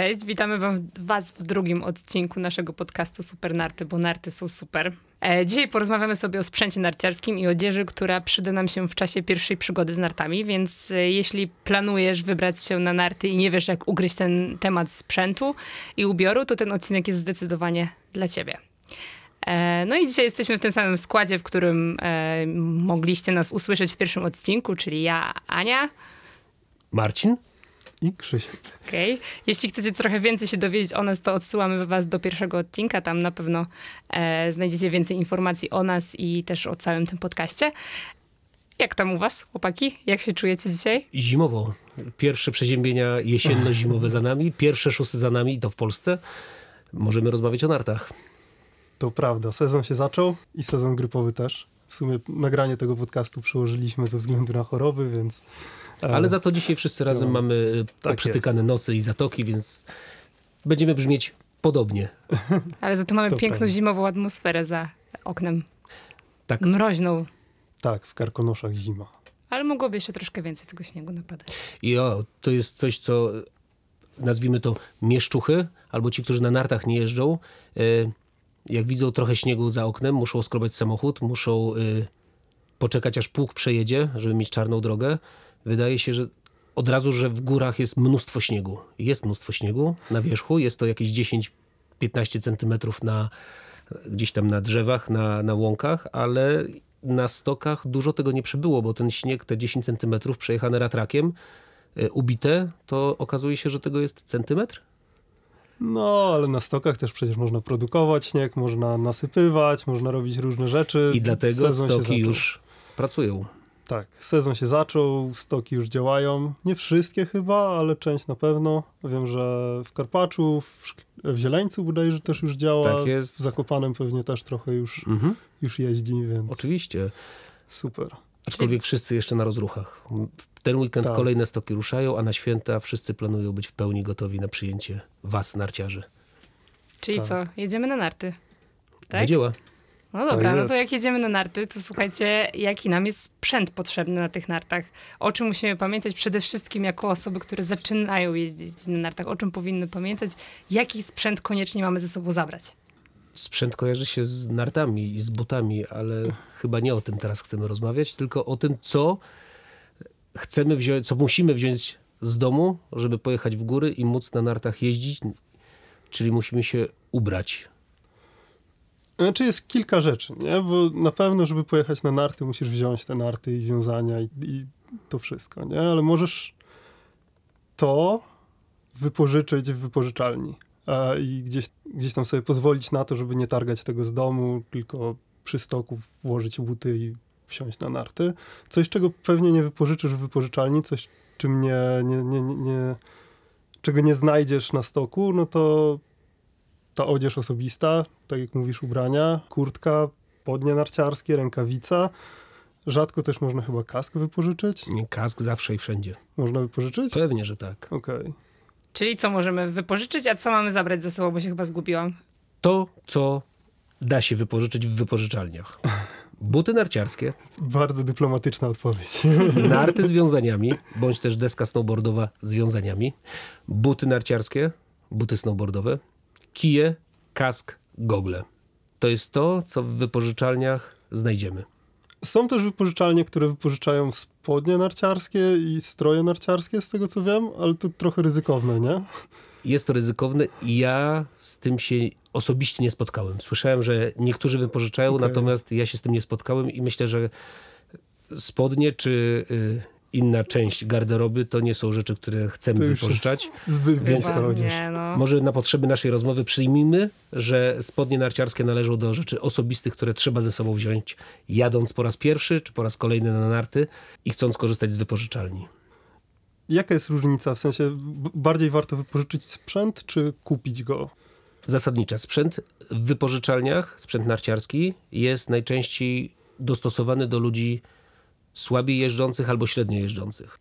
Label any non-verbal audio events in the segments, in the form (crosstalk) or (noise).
Cześć, witamy wam, was w drugim odcinku naszego podcastu Super Narty, bo narty są super. E, dzisiaj porozmawiamy sobie o sprzęcie narciarskim i odzieży, która przyda nam się w czasie pierwszej przygody z nartami, więc e, jeśli planujesz wybrać się na narty i nie wiesz, jak ugryźć ten temat sprzętu i ubioru, to ten odcinek jest zdecydowanie dla ciebie. E, no i dzisiaj jesteśmy w tym samym składzie, w którym e, mogliście nas usłyszeć w pierwszym odcinku, czyli ja, Ania. Marcin? I Krzysiek. Okay. Jeśli chcecie trochę więcej się dowiedzieć o nas, to odsyłamy was do pierwszego odcinka. Tam na pewno e, znajdziecie więcej informacji o nas i też o całym tym podcaście. Jak tam u was, chłopaki? Jak się czujecie dzisiaj? Zimowo. Pierwsze przeziębienia jesienno-zimowe za nami, pierwsze szosy za nami i to w Polsce. Możemy rozmawiać o nartach. To prawda. Sezon się zaczął i sezon grypowy też. W sumie nagranie tego podcastu przełożyliśmy ze względu na choroby, więc Ale za to dzisiaj wszyscy razem mamy e, tak przytykane nosy i zatoki, więc będziemy brzmieć podobnie. (laughs) Ale za to mamy to piękną prawda. zimową atmosferę za oknem. Tak. Mroźną. Tak, w Karkonoszach zima. Ale mogłoby jeszcze troszkę więcej tego śniegu napadać. I o, to jest coś, co nazwijmy to mieszczuchy, albo ci, którzy na nartach nie jeżdżą, e, jak widzą trochę śniegu za oknem, muszą skrobać samochód, muszą poczekać aż pług przejedzie, żeby mieć czarną drogę wydaje się, że od razu, że w górach jest mnóstwo śniegu. Jest mnóstwo śniegu na wierzchu, jest to jakieś 10-15 centymetrów na, gdzieś tam na drzewach, na, na łąkach, ale na stokach dużo tego nie przybyło, bo ten śnieg, te 10 centymetrów przejechane ratrakiem, e, ubite, to okazuje się, że tego jest centymetr? No, ale na stokach też przecież można produkować śnieg, można nasypywać, można robić różne rzeczy. I dlatego Sezon stoki już pracują. Tak, sezon się zaczął, stoki już działają. Nie wszystkie chyba, ale część na pewno. Wiem, że w Karpaczu, w, w Zieleńcu bodajże też już działa. Tak jest. W Zakopanem pewnie też trochę już, mhm. już jeździ, więc... Oczywiście. Super. Aczkolwiek wszyscy jeszcze na rozruchach. W ten weekend tak. kolejne stoki ruszają, a na święta wszyscy planują być w pełni gotowi na przyjęcie was, narciarzy. Czyli tak. co? Jedziemy na narty. Tak? Do dzieła. No dobra, no to jak jedziemy na narty, to słuchajcie, jaki nam jest sprzęt potrzebny na tych nartach. O czym musimy pamiętać przede wszystkim jako osoby, które zaczynają jeździć na nartach. O czym powinny pamiętać, jaki sprzęt koniecznie mamy ze sobą zabrać. Sprzęt kojarzy się z nartami i z butami, ale chyba nie o tym teraz chcemy rozmawiać, tylko o tym, co chcemy wziąć, co musimy wziąć z domu, żeby pojechać w góry i móc na nartach jeździć, czyli musimy się ubrać znaczy jest kilka rzeczy, nie? Bo na pewno, żeby pojechać na narty, musisz wziąć te narty i wiązania i, i to wszystko, nie? Ale możesz to wypożyczyć w wypożyczalni i gdzieś, gdzieś tam sobie pozwolić na to, żeby nie targać tego z domu, tylko przy stoku włożyć buty i wsiąść na narty. Coś, czego pewnie nie wypożyczysz w wypożyczalni, coś, czym nie, nie, nie, nie czego nie znajdziesz na stoku, no to ta odzież osobista, tak jak mówisz, ubrania, kurtka, podnie narciarskie, rękawica. Rzadko też można chyba kask wypożyczyć. Nie, kask zawsze i wszędzie. Można wypożyczyć? Pewnie, że tak. Okej. Okay. Czyli co możemy wypożyczyć, a co mamy zabrać ze sobą, bo się chyba zgubiłam? To, co da się wypożyczyć w wypożyczalniach. Buty narciarskie. Bardzo dyplomatyczna odpowiedź. (laughs) Narty z wiązaniami, bądź też deska snowboardowa z wiązaniami. Buty narciarskie, buty snowboardowe, kije, kask, gogle. To jest to, co w wypożyczalniach znajdziemy. Są też wypożyczalnie, które wypożyczają spodnie narciarskie i stroje narciarskie, z tego co wiem, ale to trochę ryzykowne, nie? Jest to ryzykowne i ja z tym się osobiście nie spotkałem. Słyszałem, że niektórzy wypożyczają, okay. natomiast ja się z tym nie spotkałem i myślę, że spodnie czy y, inna część garderoby to nie są rzeczy, które chcemy wypożyczać. Zbyt więc no. może na potrzeby naszej rozmowy przyjmijmy, że spodnie narciarskie należą do rzeczy osobistych, które trzeba ze sobą wziąć jadąc po raz pierwszy czy po raz kolejny na narty i chcąc korzystać z wypożyczalni. Jaka jest różnica? W sensie bardziej warto wypożyczyć sprzęt, czy kupić go? Zasadnicza. Sprzęt w wypożyczalniach, sprzęt narciarski jest najczęściej dostosowany do ludzi słabiej jeżdżących albo średnio jeżdżących.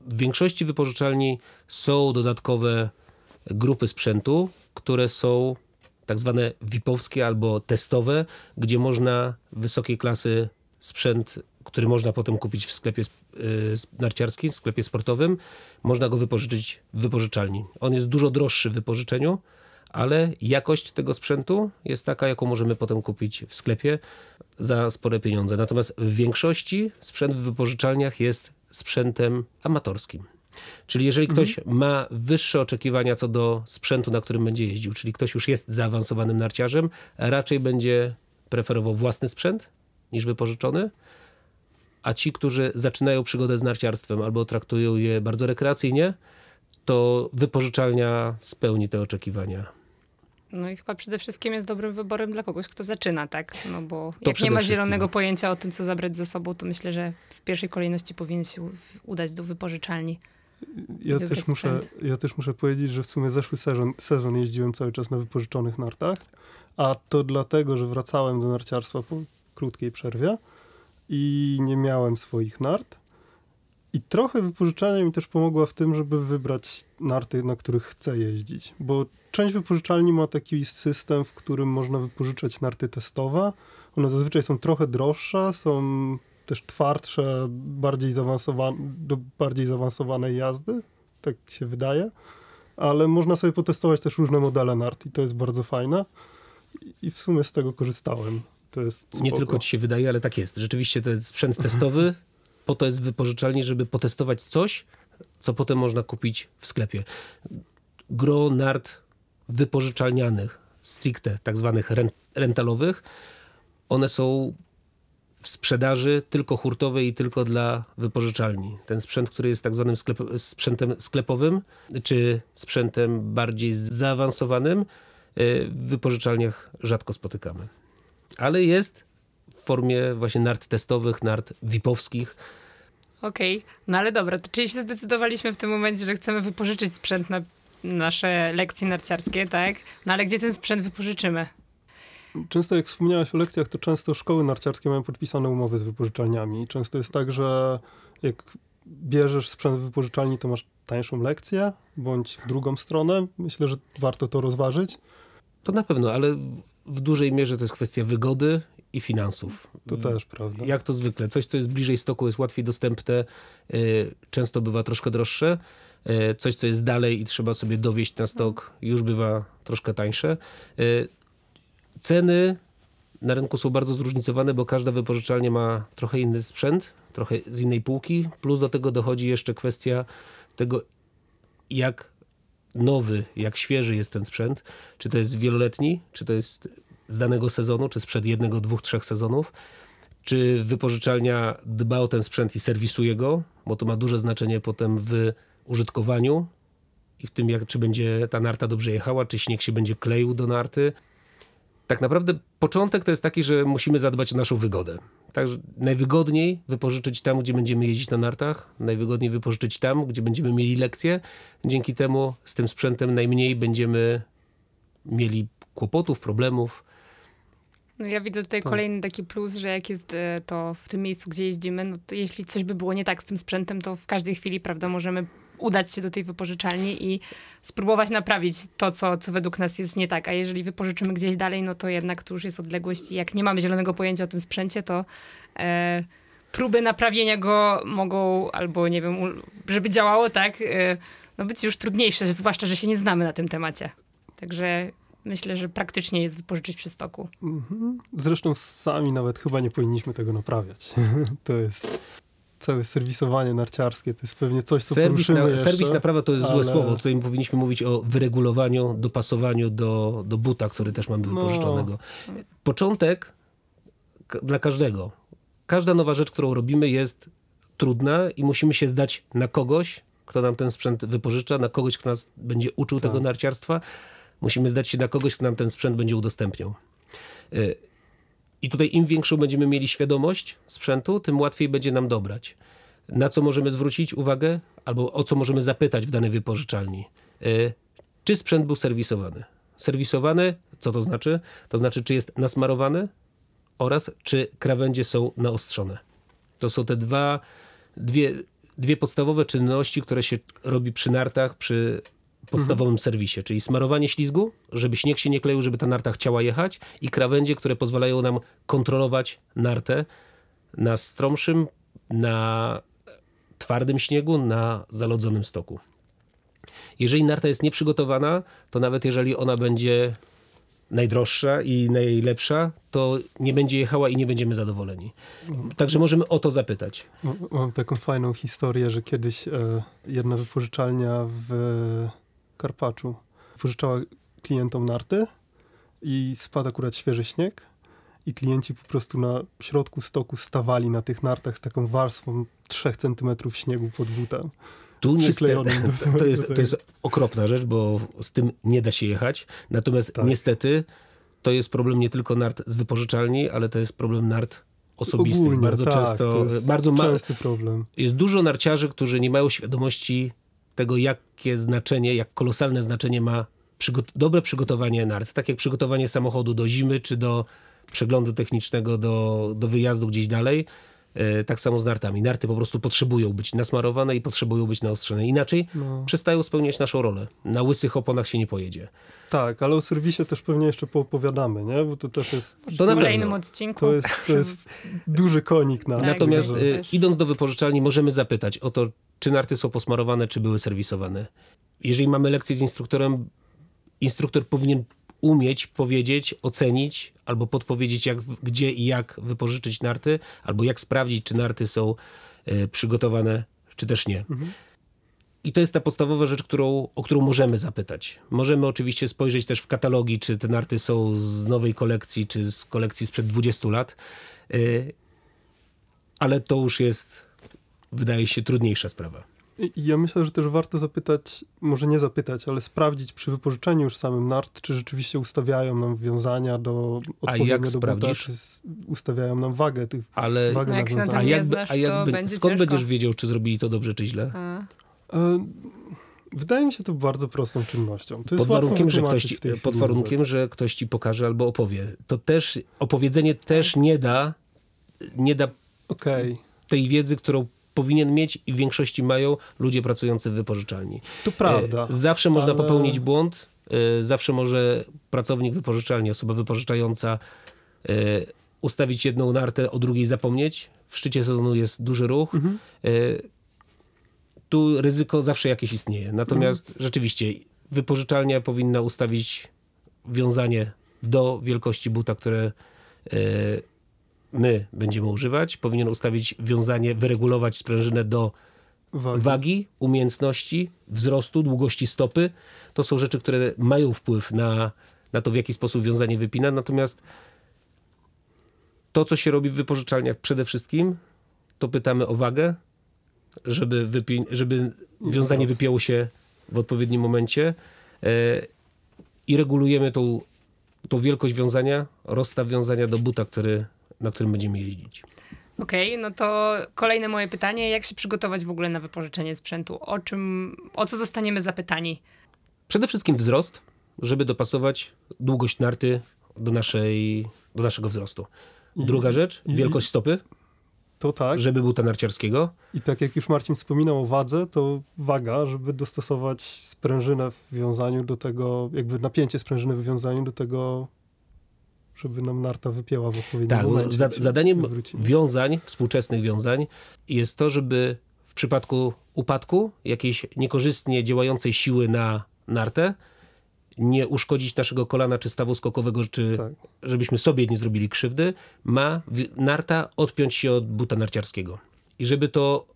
W większości wypożyczalni są dodatkowe grupy sprzętu, które są tak zwane VIP-owskie albo testowe, gdzie można wysokiej klasy sprzęt który można potem kupić w sklepie y, narciarskim, w sklepie sportowym, można go wypożyczyć w wypożyczalni. On jest dużo droższy w wypożyczeniu, ale jakość tego sprzętu jest taka, jaką możemy potem kupić w sklepie za spore pieniądze. Natomiast w większości sprzęt w wypożyczalniach jest sprzętem amatorskim. Czyli jeżeli ktoś mhm. ma wyższe oczekiwania co do sprzętu, na którym będzie jeździł, czyli ktoś już jest zaawansowanym narciarzem, raczej będzie preferował własny sprzęt niż wypożyczony, a ci, którzy zaczynają przygodę z narciarstwem albo traktują je bardzo rekreacyjnie, to wypożyczalnia spełni te oczekiwania. No i chyba przede wszystkim jest dobrym wyborem dla kogoś, kto zaczyna, tak? No bo to jak nie ma zielonego pojęcia o tym, co zabrać ze sobą, to myślę, że w pierwszej kolejności powinien się udać do wypożyczalni. Ja też, muszę, ja też muszę powiedzieć, że w sumie zeszły sezon, sezon jeździłem cały czas na wypożyczonych nartach, a to dlatego, że wracałem do narciarstwa po krótkiej przerwie i nie miałem swoich nart. I trochę wypożyczalnia mi też pomogła w tym, żeby wybrać narty, na których chcę jeździć. Bo część wypożyczalni ma taki system, w którym można wypożyczać narty testowe. One zazwyczaj są trochę droższe, są też twardsze, bardziej zaawansowane, do bardziej zaawansowanej jazdy, tak się wydaje. Ale można sobie potestować też różne modele nart i to jest bardzo fajne. I w sumie z tego korzystałem. To jest Nie tylko ci się wydaje, ale tak jest. Rzeczywiście ten sprzęt testowy po to jest w wypożyczalni, żeby potestować coś, co potem można kupić w sklepie. Gro nart wypożyczalnianych, stricte tak zwanych rentalowych, one są w sprzedaży tylko hurtowej i tylko dla wypożyczalni. Ten sprzęt, który jest tak zwanym sklep, sprzętem sklepowym, czy sprzętem bardziej zaawansowanym, y, w wypożyczalniach rzadko spotykamy. Ale jest w formie właśnie nart testowych, nart VIP-owskich. Okej, okay. no ale dobra, to czyli się zdecydowaliśmy w tym momencie, że chcemy wypożyczyć sprzęt na nasze lekcje narciarskie, tak? No ale gdzie ten sprzęt wypożyczymy? Często jak wspomniałeś o lekcjach, to często szkoły narciarskie mają podpisane umowy z wypożyczalniami. Często jest tak, że jak bierzesz sprzęt w wypożyczalni, to masz tańszą lekcję, bądź w drugą stronę. Myślę, że warto to rozważyć. To na pewno, ale w dużej mierze to jest kwestia wygody i finansów. To też prawda. Jak to zwykle. Coś, co jest bliżej stoku, jest łatwiej dostępne, y, często bywa troszkę droższe. Y, coś, co jest dalej i trzeba sobie dowieść na stok, już bywa troszkę tańsze. Y, ceny na rynku są bardzo zróżnicowane, bo każda wypożyczalnia ma trochę inny sprzęt, trochę z innej półki, plus do tego dochodzi jeszcze kwestia tego, jak nowy, jak świeży jest ten sprzęt, czy to jest wieloletni, czy to jest z danego sezonu, czy sprzed jednego, dwóch, trzech sezonów, czy wypożyczalnia dba o ten sprzęt i serwisuje go, bo to ma duże znaczenie potem w użytkowaniu i w tym, jak, czy będzie ta narta dobrze jechała, czy śnieg się będzie kleił do narty. Tak naprawdę początek to jest taki, że musimy zadbać o naszą wygodę. Także najwygodniej wypożyczyć tam, gdzie będziemy jeździć na nartach, najwygodniej wypożyczyć tam, gdzie będziemy mieli lekcje. Dzięki temu z tym sprzętem najmniej będziemy mieli kłopotów, problemów. No ja widzę tutaj tak. kolejny taki plus, że jak jest e, to w tym miejscu, gdzie jeździmy, no to jeśli coś by było nie tak z tym sprzętem, to w każdej chwili, prawda, możemy udać się do tej wypożyczalni i spróbować naprawić to, co, co według nas jest nie tak. A jeżeli wypożyczymy gdzieś dalej, no to jednak tu już jest odległość i jak nie mamy zielonego pojęcia o tym sprzęcie, to e, próby naprawienia go mogą albo, nie wiem, żeby działało tak, e, no być już trudniejsze, zwłaszcza, że się nie znamy na tym temacie. Także myślę, że praktycznie jest wypożyczyć przy stoku. Mhm. Zresztą sami nawet chyba nie powinniśmy tego naprawiać. (laughs) to jest całe serwisowanie narciarskie, to jest pewnie coś, co serwis poruszymy na, jeszcze, Serwis naprawa to jest ale... złe słowo. Tutaj powinniśmy mówić o wyregulowaniu, dopasowaniu do, do buta, który też mamy no. wypożyczonego. No. Początek dla każdego. Każda nowa rzecz, którą robimy jest trudna i musimy się zdać na kogoś, kto nam ten sprzęt wypożycza, na kogoś, kto nas będzie uczył tak. tego narciarstwa. Musimy zdać się na kogoś, kto nam ten sprzęt będzie udostępniał. I tutaj im większą będziemy mieli świadomość sprzętu, tym łatwiej będzie nam dobrać. Na co możemy zwrócić uwagę, albo o co możemy zapytać w danej wypożyczalni. Y, czy sprzęt był serwisowany? Serwisowany, co to znaczy? To znaczy, czy jest nasmarowany oraz czy krawędzie są naostrzone. To są te dwa, dwie, dwie podstawowe czynności, które się robi przy nartach, przy podstawowym serwisie, czyli smarowanie ślizgu, żeby śnieg się nie kleił, żeby ta narta chciała jechać i krawędzie, które pozwalają nam kontrolować nartę na stromszym, na twardym śniegu, na zalodzonym stoku. Jeżeli narta jest nieprzygotowana, to nawet jeżeli ona będzie najdroższa i najlepsza, to nie będzie jechała i nie będziemy zadowoleni. Także możemy o to zapytać. Mam- Mam taką fajną historię, że kiedyś e, jedna wypożyczalnia w Karpaczu pożyczała klientom narty i spadł akurat świeży śnieg i klienci po prostu na środku stoku stawali na tych nartach z taką warstwą 3 centymetrów śniegu pod butem. Tu niestety, do- (laughs) to, jest, to jest okropna rzecz, bo z tym nie da się jechać. Natomiast Tak. niestety to jest problem nie tylko nart z wypożyczalni, ale to jest problem nart osobistych. Ogólnie, bardzo tak, często, bardzo ma, częsty problem. jest dużo narciarzy, którzy nie mają świadomości tego, jakie znaczenie, jak kolosalne znaczenie ma dobre przygotowanie nart. Tak jak przygotowanie samochodu do zimy, czy do przeglądu technicznego, do, do wyjazdu gdzieś dalej. E, Tak samo z nartami. Narty po prostu potrzebują być nasmarowane i potrzebują być naostrzone. Inaczej No. przestają spełniać naszą rolę. Na łysych oponach się nie pojedzie. Tak, ale o serwisie też pewnie jeszcze poopowiadamy, nie? Bo to też jest... To w na kolejnym odcinku. To jest, to jest (laughs) duży konik na Tak, Natomiast to y, też. idąc do wypożyczalni możemy zapytać o to, czy narty są posmarowane, czy były serwisowane. Jeżeli mamy lekcję z instruktorem, instruktor powinien umieć powiedzieć, ocenić albo podpowiedzieć, jak, gdzie i jak wypożyczyć narty, albo jak sprawdzić, czy narty są y, przygotowane, czy też nie. I to jest ta podstawowa rzecz, którą, o którą możemy zapytać. Możemy oczywiście spojrzeć też w katalogi, czy te narty są z nowej kolekcji, czy z kolekcji sprzed 20 lat. Y, ale to już jest, wydaje się, trudniejsza sprawa. I ja myślę, że też warto zapytać, może nie zapytać, ale sprawdzić przy wypożyczeniu już samym nart, czy rzeczywiście ustawiają nam wiązania do odpowiednio jak do buta, czy ustawiają nam wagę tych Ale wagę No jak na a znasz, a będzie skąd ciężko. będziesz wiedział, czy zrobili to dobrze, czy źle? A. E, Wydaje mi się to bardzo prostą czynnością. To Pod warunkiem, że ktoś, pod warunkiem, że ktoś ci pokaże albo opowie. To też, opowiedzenie też nie da, nie da Okej, tej wiedzy, którą powinien mieć i w większości mają ludzie pracujący w wypożyczalni. to prawda. E, Zawsze można ale- popełnić błąd. e, Zawsze może pracownik wypożyczalni, osoba wypożyczająca e, ustawić jedną nartę, o drugiej zapomnieć. W szczycie sezonu jest duży ruch. Mhm. Tu ryzyko zawsze jakieś istnieje. Natomiast rzeczywiście wypożyczalnia powinna ustawić wiązanie do wielkości buta, które my będziemy używać. Powinien ustawić wiązanie, wyregulować sprężynę do Wagi. wagi, umiejętności, wzrostu, długości stopy. To są rzeczy, które mają wpływ na, na to, w jaki sposób wiązanie wypina. Natomiast to, co się robi w wypożyczalniach przede wszystkim, to pytamy o wagę, żeby, wypi- żeby wiązanie wypięło się w odpowiednim momencie e, i regulujemy tą, tą wielkość wiązania, rozstaw wiązania do buta, który, na którym będziemy jeździć. Okej, no to kolejne moje pytanie. Jak się przygotować w ogóle na wypożyczenie sprzętu? O czym, o co zostaniemy zapytani? Przede wszystkim wzrost, żeby dopasować długość narty do, naszej, do naszego wzrostu. Druga rzecz, i- wielkość stopy, To tak. żeby buta narciarskiego. I tak jak już Marcin wspominał o wadze, to waga, żeby dostosować sprężynę w wiązaniu do tego, jakby napięcie sprężyny w wiązaniu do tego, żeby nam narta wypięła w odpowiednim Tak, momencie. za, jak się zadaniem wiązań, współczesnych wiązań jest to, żeby w przypadku upadku jakiejś niekorzystnie działającej siły na nartę nie uszkodzić naszego kolana czy stawu skokowego, czy Tak. żebyśmy sobie nie zrobili krzywdy, ma narta odpiąć się od buta narciarskiego. I żeby to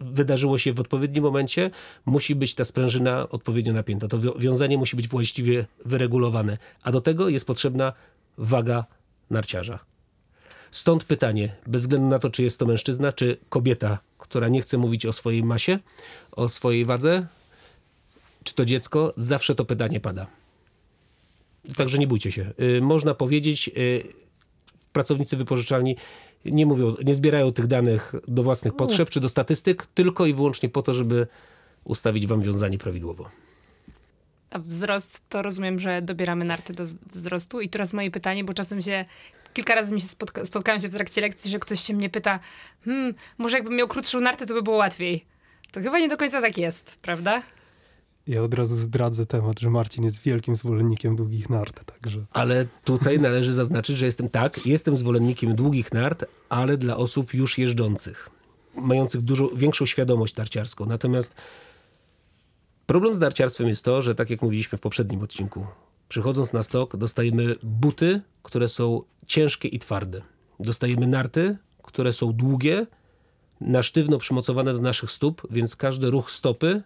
wydarzyło się w odpowiednim momencie, musi być ta sprężyna odpowiednio napięta. To wi- wiązanie musi być właściwie wyregulowane. A do tego jest potrzebna waga narciarza. Stąd pytanie, bez względu na to, czy jest to mężczyzna, czy kobieta, która nie chce mówić o swojej masie, o swojej wadze, czy to dziecko, zawsze to pytanie pada. Także nie bójcie się. Y, Można powiedzieć, y, pracownicy wypożyczalni nie mówią, nie zbierają tych danych do własnych potrzeb czy do statystyk, tylko i wyłącznie po to, żeby ustawić wam wiązanie prawidłowo. A wzrost to rozumiem, że dobieramy narty do wzrostu. I teraz moje pytanie, bo czasem się. Kilka razy mi się spotka- spotkałam się w trakcie lekcji, że ktoś się mnie pyta, hmm, może jakbym miał krótszą nartę, to by było łatwiej. To chyba nie do końca tak jest, prawda? Ja od razu zdradzę temat, że Marcin jest wielkim zwolennikiem długich nart, także... Ale tutaj należy zaznaczyć, że jestem tak, jestem zwolennikiem długich nart, ale dla osób już jeżdżących, mających dużo większą świadomość narciarską. Natomiast problem z narciarstwem jest to, że tak jak mówiliśmy w poprzednim odcinku, przychodząc na stok dostajemy buty, które są ciężkie i twarde. Dostajemy narty, które są długie, na sztywno przymocowane do naszych stóp, więc każdy ruch stopy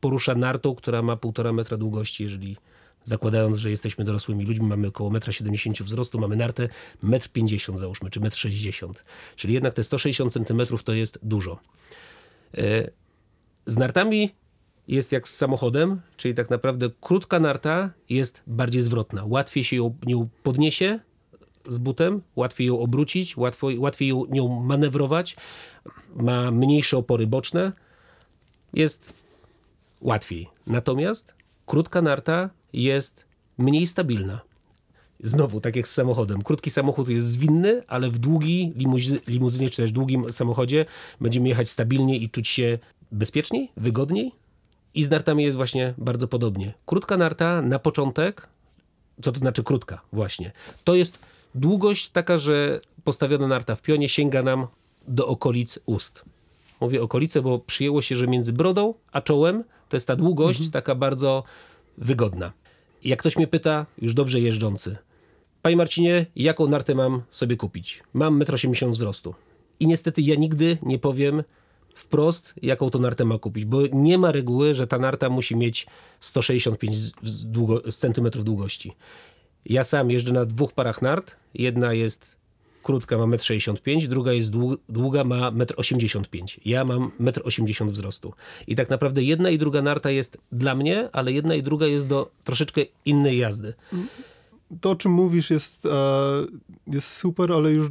porusza nartą, która ma półtora metra długości, jeżeli zakładając, że jesteśmy dorosłymi ludźmi, mamy około 1,70 m wzrostu, mamy nartę 1,50 m załóżmy, czy 1,60 m. Czyli jednak te 160 cm to jest dużo. E, z nartami jest jak z samochodem, czyli tak naprawdę krótka narta jest bardziej zwrotna. Łatwiej się ją, nią podniesie z butem, łatwiej ją obrócić, łatwo, łatwiej ją, nią manewrować, ma mniejsze opory boczne, jest łatwiej. Natomiast krótka narta jest mniej stabilna. Znowu, tak jak z samochodem. Krótki samochód jest zwinny, ale w długiej limuzy limuzynie, czy też długim samochodzie będziemy jechać stabilnie i czuć się bezpieczniej, wygodniej. I z nartami jest właśnie bardzo podobnie. Krótka narta na początek, co to znaczy krótka właśnie, to jest długość taka, że postawiona narta w pionie sięga nam do okolic ust. Mówię okolice, bo przyjęło się, że między brodą a czołem to jest ta długość mhm. taka bardzo wygodna. Jak ktoś mnie pyta, już dobrze jeżdżący, Panie Marcinie, jaką nartę mam sobie kupić? Mam 1,80 m wzrostu. I niestety ja nigdy nie powiem wprost, jaką to nartę ma kupić, bo nie ma reguły, że ta narta musi mieć 165 długo, centymetrów długości. Ja sam jeżdżę na dwóch parach nart. Jedna jest krótka, ma 1,65 m, druga jest długa, ma 1,85 m. Ja mam 1,80 m wzrostu. I tak naprawdę jedna i druga narta jest dla mnie, ale jedna i druga jest do troszeczkę innej jazdy. To, o czym mówisz, jest, e, jest super, ale już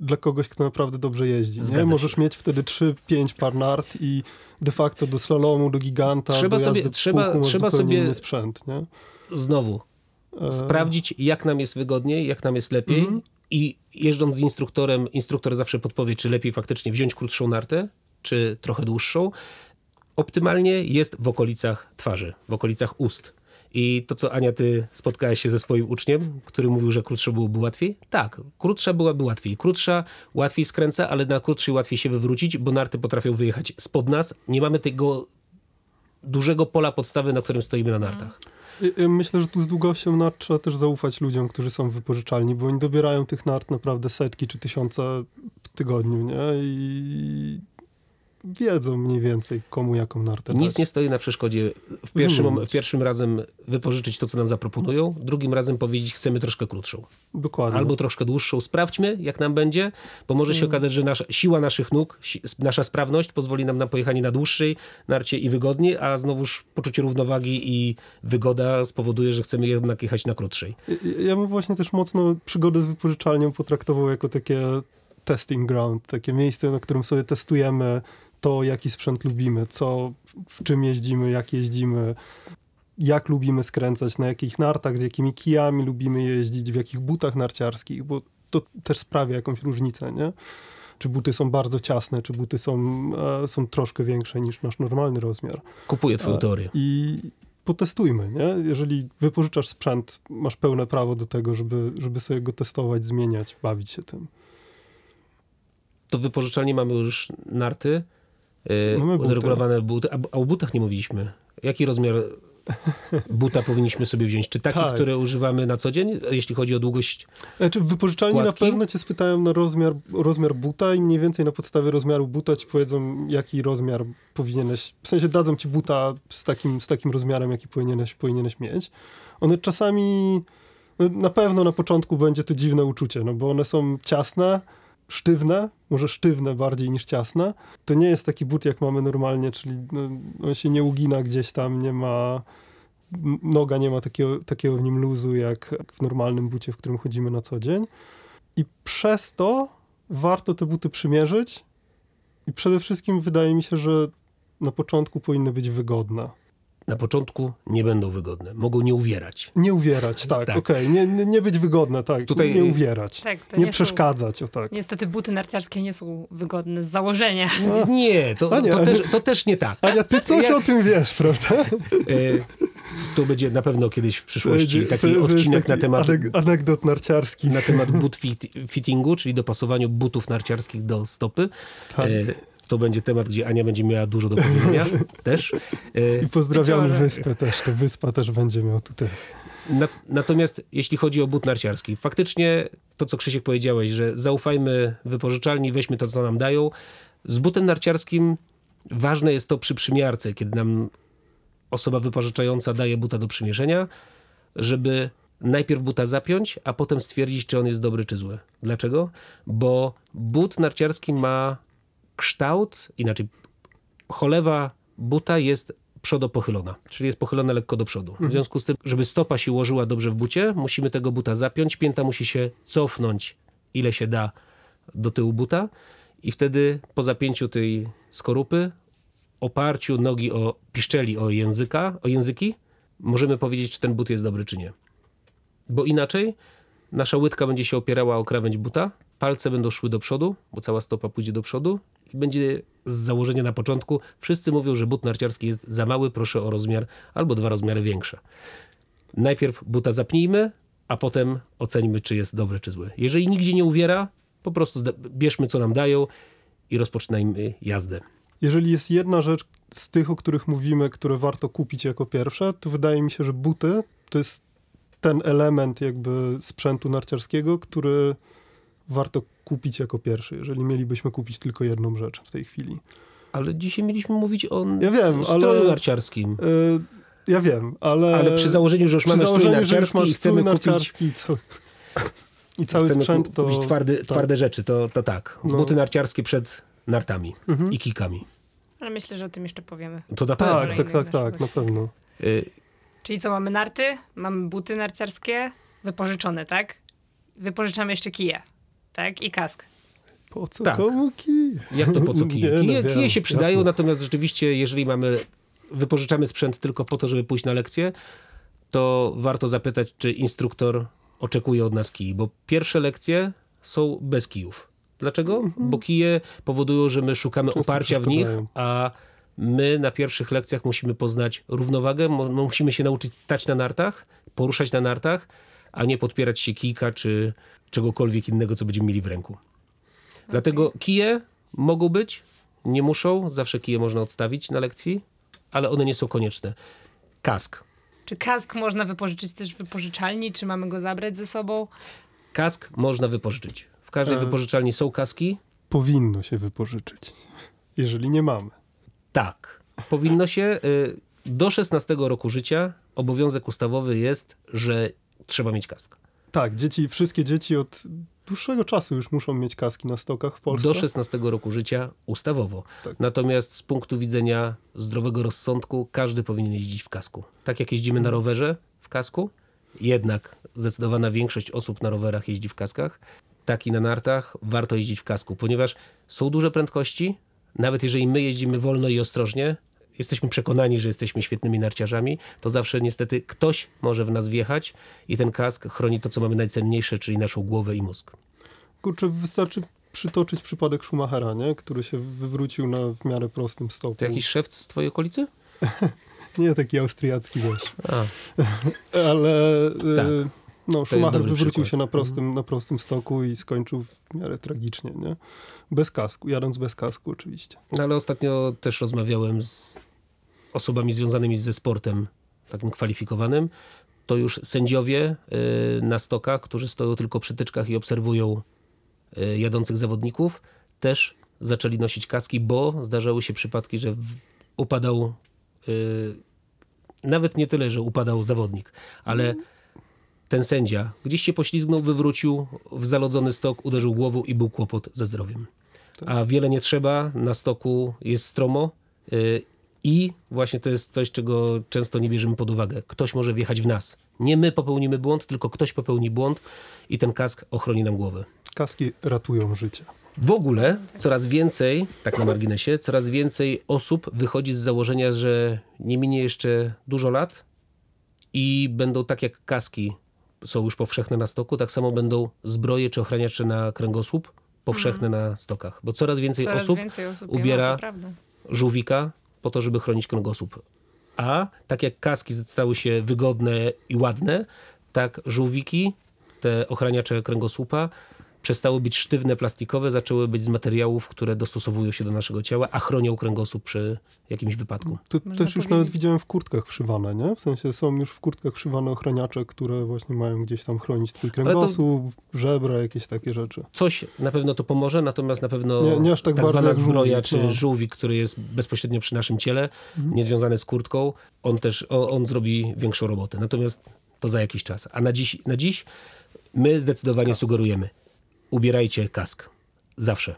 dla kogoś, kto naprawdę dobrze jeździ. Nie? Możesz mieć wtedy 3-5 par nart i de facto do slalomu, do giganta, trzeba do sobie, trzeba, trzeba sobie sprzęt. Nie? Znowu, e... sprawdzić jak nam jest wygodniej, jak nam jest lepiej mm -hmm. i jeżdżąc z instruktorem, instruktor zawsze podpowie, czy lepiej faktycznie wziąć krótszą nartę, czy trochę dłuższą. Optymalnie jest w okolicach twarzy, w okolicach ust. I to, co Ania, ty spotkałeś się ze swoim uczniem, który mówił, że krótsza byłoby łatwiej? Tak, krótsza byłaby łatwiej. Krótsza łatwiej skręca, ale na krótszej łatwiej się wywrócić, bo narty potrafią wyjechać spod nas. Nie mamy tego dużego pola podstawy, na którym stoimy na nartach. Myślę, że tu z długością nart trzeba też zaufać ludziom, którzy są wypożyczalni, bo oni dobierają tych nart naprawdę setki czy tysiące w tygodniu, nie? I wiedzą mniej więcej, komu jaką nartę Nic dać. nie stoi na przeszkodzie w pierwszym, w pierwszym razem wypożyczyć to, co nam zaproponują, drugim razem powiedzieć, chcemy troszkę krótszą. Dokładnie. Albo troszkę dłuższą. Sprawdźmy, jak nam będzie, bo może się mm. okazać, że nasza, siła naszych nóg, nasza sprawność pozwoli nam na pojechanie na dłuższej narcie i wygodniej, a znowuż poczucie równowagi i wygoda spowoduje, że chcemy jednak jechać na krótszej. Ja, ja bym właśnie też mocno przygodę z wypożyczalnią potraktował jako takie testing ground, takie miejsce, na którym sobie testujemy to, jaki sprzęt lubimy, co, w czym jeździmy, jak jeździmy, jak lubimy skręcać, na jakich nartach, z jakimi kijami lubimy jeździć, w jakich butach narciarskich, bo to też sprawia jakąś różnicę, nie? Czy buty są bardzo ciasne, czy buty są, e, są troszkę większe niż nasz normalny rozmiar. Kupuję twoją e, teorię. I potestujmy, nie? Jeżeli wypożyczasz sprzęt, masz pełne prawo do tego, żeby, żeby sobie go testować, zmieniać, bawić się tym. To wypożyczalnie mamy już narty, Mamy buty. Odregulowane buty. A, a o butach nie mówiliśmy. Jaki rozmiar buta powinniśmy sobie wziąć? Czy taki, tak. który używamy na co dzień, jeśli chodzi o długość znaczy w wypożyczalni kładki? na pewno cię spytają na rozmiar, rozmiar buta i mniej więcej na podstawie rozmiaru buta ci powiedzą, jaki rozmiar powinieneś, w sensie dadzą ci buta z takim, z takim rozmiarem, jaki powinieneś, powinieneś mieć. One czasami, no na pewno na początku będzie to dziwne uczucie, no bo one są ciasne, sztywne, może sztywne bardziej niż ciasne. To nie jest taki but, jak mamy normalnie, czyli no, on się nie ugina gdzieś tam, nie ma noga nie ma takiego, takiego w nim luzu, jak w normalnym bucie, w którym chodzimy na co dzień. I przez to warto te buty przymierzyć i przede wszystkim wydaje mi się, że na początku powinny być wygodne. Na początku nie będą wygodne. Mogą nie uwierać. Nie uwierać, tak, Tak. okej. Nie, nie, nie być wygodne, tak. Tutaj- nie uwierać. Tak, to nie, nie są- przeszkadzać, o tak. Niestety buty narciarskie nie są wygodne z założenia. Nie, to, A nie. To, też, to też nie tak. Ania, ty coś Ja- o tym wiesz, prawda? E, to będzie na pewno kiedyieś w przyszłości taki to odcinek taki na temat, aneg- anegdot narciarski. na temat boot fit, fittingu, czyli dopasowaniu butów narciarskich do stopy. Tak. E, to będzie temat, gdzie Ania będzie miała dużo do powiedzenia (laughs) też. E, I pozdrawiamy może. wyspę też. To wyspa też będzie miał tutaj. Na, natomiast jeśli chodzi o but narciarski, faktycznie to, co Krzysiek powiedziałeś, że zaufajmy wypożyczalni, weźmy to, co nam dają. Z butem narciarskim ważne jest to przy przymiarce, kiedy nam osoba wypożyczająca daje buta do przymierzenia, żeby najpierw buta zapiąć, a potem stwierdzić, czy on jest dobry, czy zły. Dlaczego? Bo but narciarski ma kształt, inaczej cholewa buta jest przodopochylona, czyli jest pochylona lekko do przodu. W związku z tym, żeby stopa się ułożyła dobrze w bucie, musimy tego buta zapiąć, pięta musi się cofnąć ile się da do tyłu buta i wtedy po zapięciu tej skorupy, oparciu nogi o piszczeli, o języka, o języki, możemy powiedzieć, czy ten but jest dobry, czy nie. Bo inaczej nasza łydka będzie się opierała o krawędź buta, palce będą szły do przodu, bo cała stopa pójdzie do przodu będzie z założenia na początku. Wszyscy mówią, że but narciarski jest za mały, proszę o rozmiar albo dwa rozmiary większe. Najpierw buta zapnijmy, a potem ocenimy, czy jest dobry, czy zły. Jeżeli nigdzie nie uwiera, po prostu bierzmy, co nam dają i rozpoczynajmy jazdę. Jeżeli jest jedna rzecz z tych, o których mówimy, które warto kupić jako pierwsze, to wydaje mi się, że buty to jest ten element jakby sprzętu narciarskiego, który warto kupić jako pierwszy, jeżeli mielibyśmy kupić tylko jedną rzecz w tej chwili. Ale dzisiaj mieliśmy mówić o Ja wiem, stroju ale- narciarskim. Yy, ja wiem, ale... Ale przy założeniu, że już mamy strój narciarski i chcemy strój kupić, narciarski i, co, i cały chcemy sprzęt, to... kupić twardy, tak. twarde rzeczy, to, to tak. No. Buty narciarskie przed nartami i kikami. Ale myślę, że o tym jeszcze powiemy. To na pewno. Tak, tak, tak, tak, na pewno. Y, Czyli co, mamy narty, mamy buty narciarskie, wypożyczone, tak? Wypożyczamy jeszcze kije, tak? I kask. Po co Tak. komu kij? Jak to po co kije? (laughs) Nie, no Kije, kije się przydają, jasne. natomiast rzeczywiście, jeżeli mamy, wypożyczamy sprzęt tylko po to, żeby pójść na lekcję, to warto zapytać, czy instruktor oczekuje od nas kij, bo pierwsze lekcje są bez kijów. Dlaczego? Bo kije powodują, że my szukamy Mhm. Często oparcia w nich, a my na pierwszych lekcjach musimy poznać równowagę, mo- musimy się nauczyć stać na nartach, poruszać na nartach, a nie podpierać się kijka czy czegokolwiek innego, co będziemy mieli w ręku. Dlatego kije mogą być, nie muszą, zawsze kije można odstawić na lekcji, ale one nie są konieczne. Kask. Czy kask można wypożyczyć też w wypożyczalni, czy mamy go zabrać ze sobą? Kask można wypożyczyć. W każdej Tak. wypożyczalni są kaski. Powinno się wypożyczyć, (laughs) jeżeli nie mamy. Tak. Powinno się. y, Do 16 roku życia obowiązek ustawowy jest, że trzeba mieć kask. Tak, dzieci, wszystkie dzieci od dłuższego czasu już muszą mieć kaski na stokach w Polsce. Do 16 roku życia ustawowo. Tak. Natomiast z punktu widzenia zdrowego rozsądku każdy powinien jeździć w kasku. Tak jak jeździmy na rowerze w kasku, jednak zdecydowana większość osób na rowerach jeździ w kaskach, tak i na nartach warto jeździć w kasku, ponieważ są duże prędkości. Nawet jeżeli my jeździmy wolno i ostrożnie, jesteśmy przekonani, że jesteśmy świetnymi narciarzami, to zawsze niestety ktoś może w nas wjechać i ten kask chroni to, co mamy najcenniejsze, czyli naszą głowę i mózg. Kurczę, wystarczy przytoczyć przypadek Schumachera, nie? który się wywrócił na w miarę prostym stopu. To jakiś szewc z twojej okolicy? (laughs) Nie taki austriacki, wiesz. (laughs) Ale Tak. e, no, Schumacher wywrócił przykład. się na prostym, na prostym stoku i skończył w miarę tragicznie, nie? Bez kasku, jadąc bez kasku oczywiście. No ale ostatnio też rozmawiałem z osobami związanymi ze sportem takim kwalifikowanym. To już sędziowie y, na stokach, którzy stoją tylko przy tyczkach i obserwują y, jadących zawodników, też zaczęli nosić kaski, bo zdarzały się przypadki, że upadał y, nawet nie tyle, że upadał zawodnik, ale ten sędzia gdzieś się poślizgnął, wywrócił w zalodzony stok, uderzył głową i był kłopot ze zdrowiem. A wiele nie trzeba, na stoku jest stromo i właśnie to jest coś, czego często nie bierzemy pod uwagę. Ktoś może wjechać w nas. Nie my popełnimy błąd, tylko ktoś popełni błąd i ten kask ochroni nam głowę. Kaski ratują życie. W ogóle coraz więcej, tak na marginesie, coraz więcej osób wychodzi z założenia, że nie minie jeszcze dużo lat i będą tak jak kaski są już powszechne na stoku, tak samo będą zbroje czy ochraniacze na kręgosłup powszechne na stokach. Bo coraz więcej Coraz osób więcej osób ubiera żółwika po to, żeby chronić kręgosłup. A tak jak kaski stały się wygodne i ładne, tak żółwiki, te ochraniacze kręgosłupa, przestały być sztywne, plastikowe, zaczęły być z materiałów, które dostosowują się do naszego ciała, a chronią kręgosłup przy jakimś wypadku. To Można też już powiedzieć- nawet widziałem w kurtkach wszywane, nie? W sensie są już w kurtkach wszywane ochraniacze, które właśnie mają gdzieś tam chronić twój to- kręgosłup, żebra, jakieś takie rzeczy. Coś na pewno to pomoże, natomiast na pewno Nie- nie aż tak bardzo zwana zbroja żółwik, czy no. żółwik, który jest bezpośrednio przy naszym ciele, niezwiązany z kurtką, on też on, on zrobi większą robotę. Natomiast to za jakiś czas. A na dziś, na dziś my zdecydowanie sugerujemy. Ubierajcie kask. Zawsze.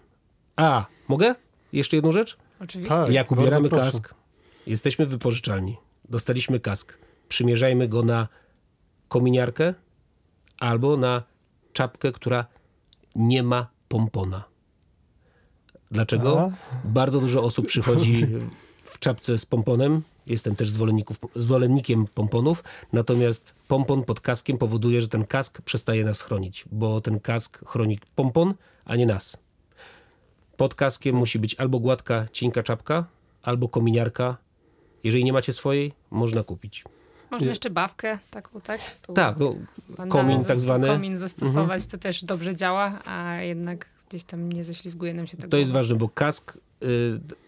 A, mogę? Jeszcze jedną rzecz? Oczywiście. Tak. Jak ubieramy kask, jesteśmy w wypożyczalni, dostaliśmy kask, przymierzajmy go na kominiarkę albo na czapkę, która nie ma pompona. Dlaczego? A? Bardzo dużo osób przychodzi w czapce z pomponem. Jestem też zwolennikiem pomponów, natomiast pompon pod kaskiem powoduje, że ten kask przestaje nas chronić, bo ten kask chroni pompon, a nie nas. Pod kaskiem musi być albo gładka, cienka czapka, albo kominiarka. Jeżeli nie macie swojej, można kupić. Można Je- jeszcze bawkę taką, tak? Tu Tak, no, komin tak zwany. Mhm. Komin zastosować, to też dobrze działa, a jednak gdzieś tam nie ześlizguje nam się tego. To jest ważne, bo kask,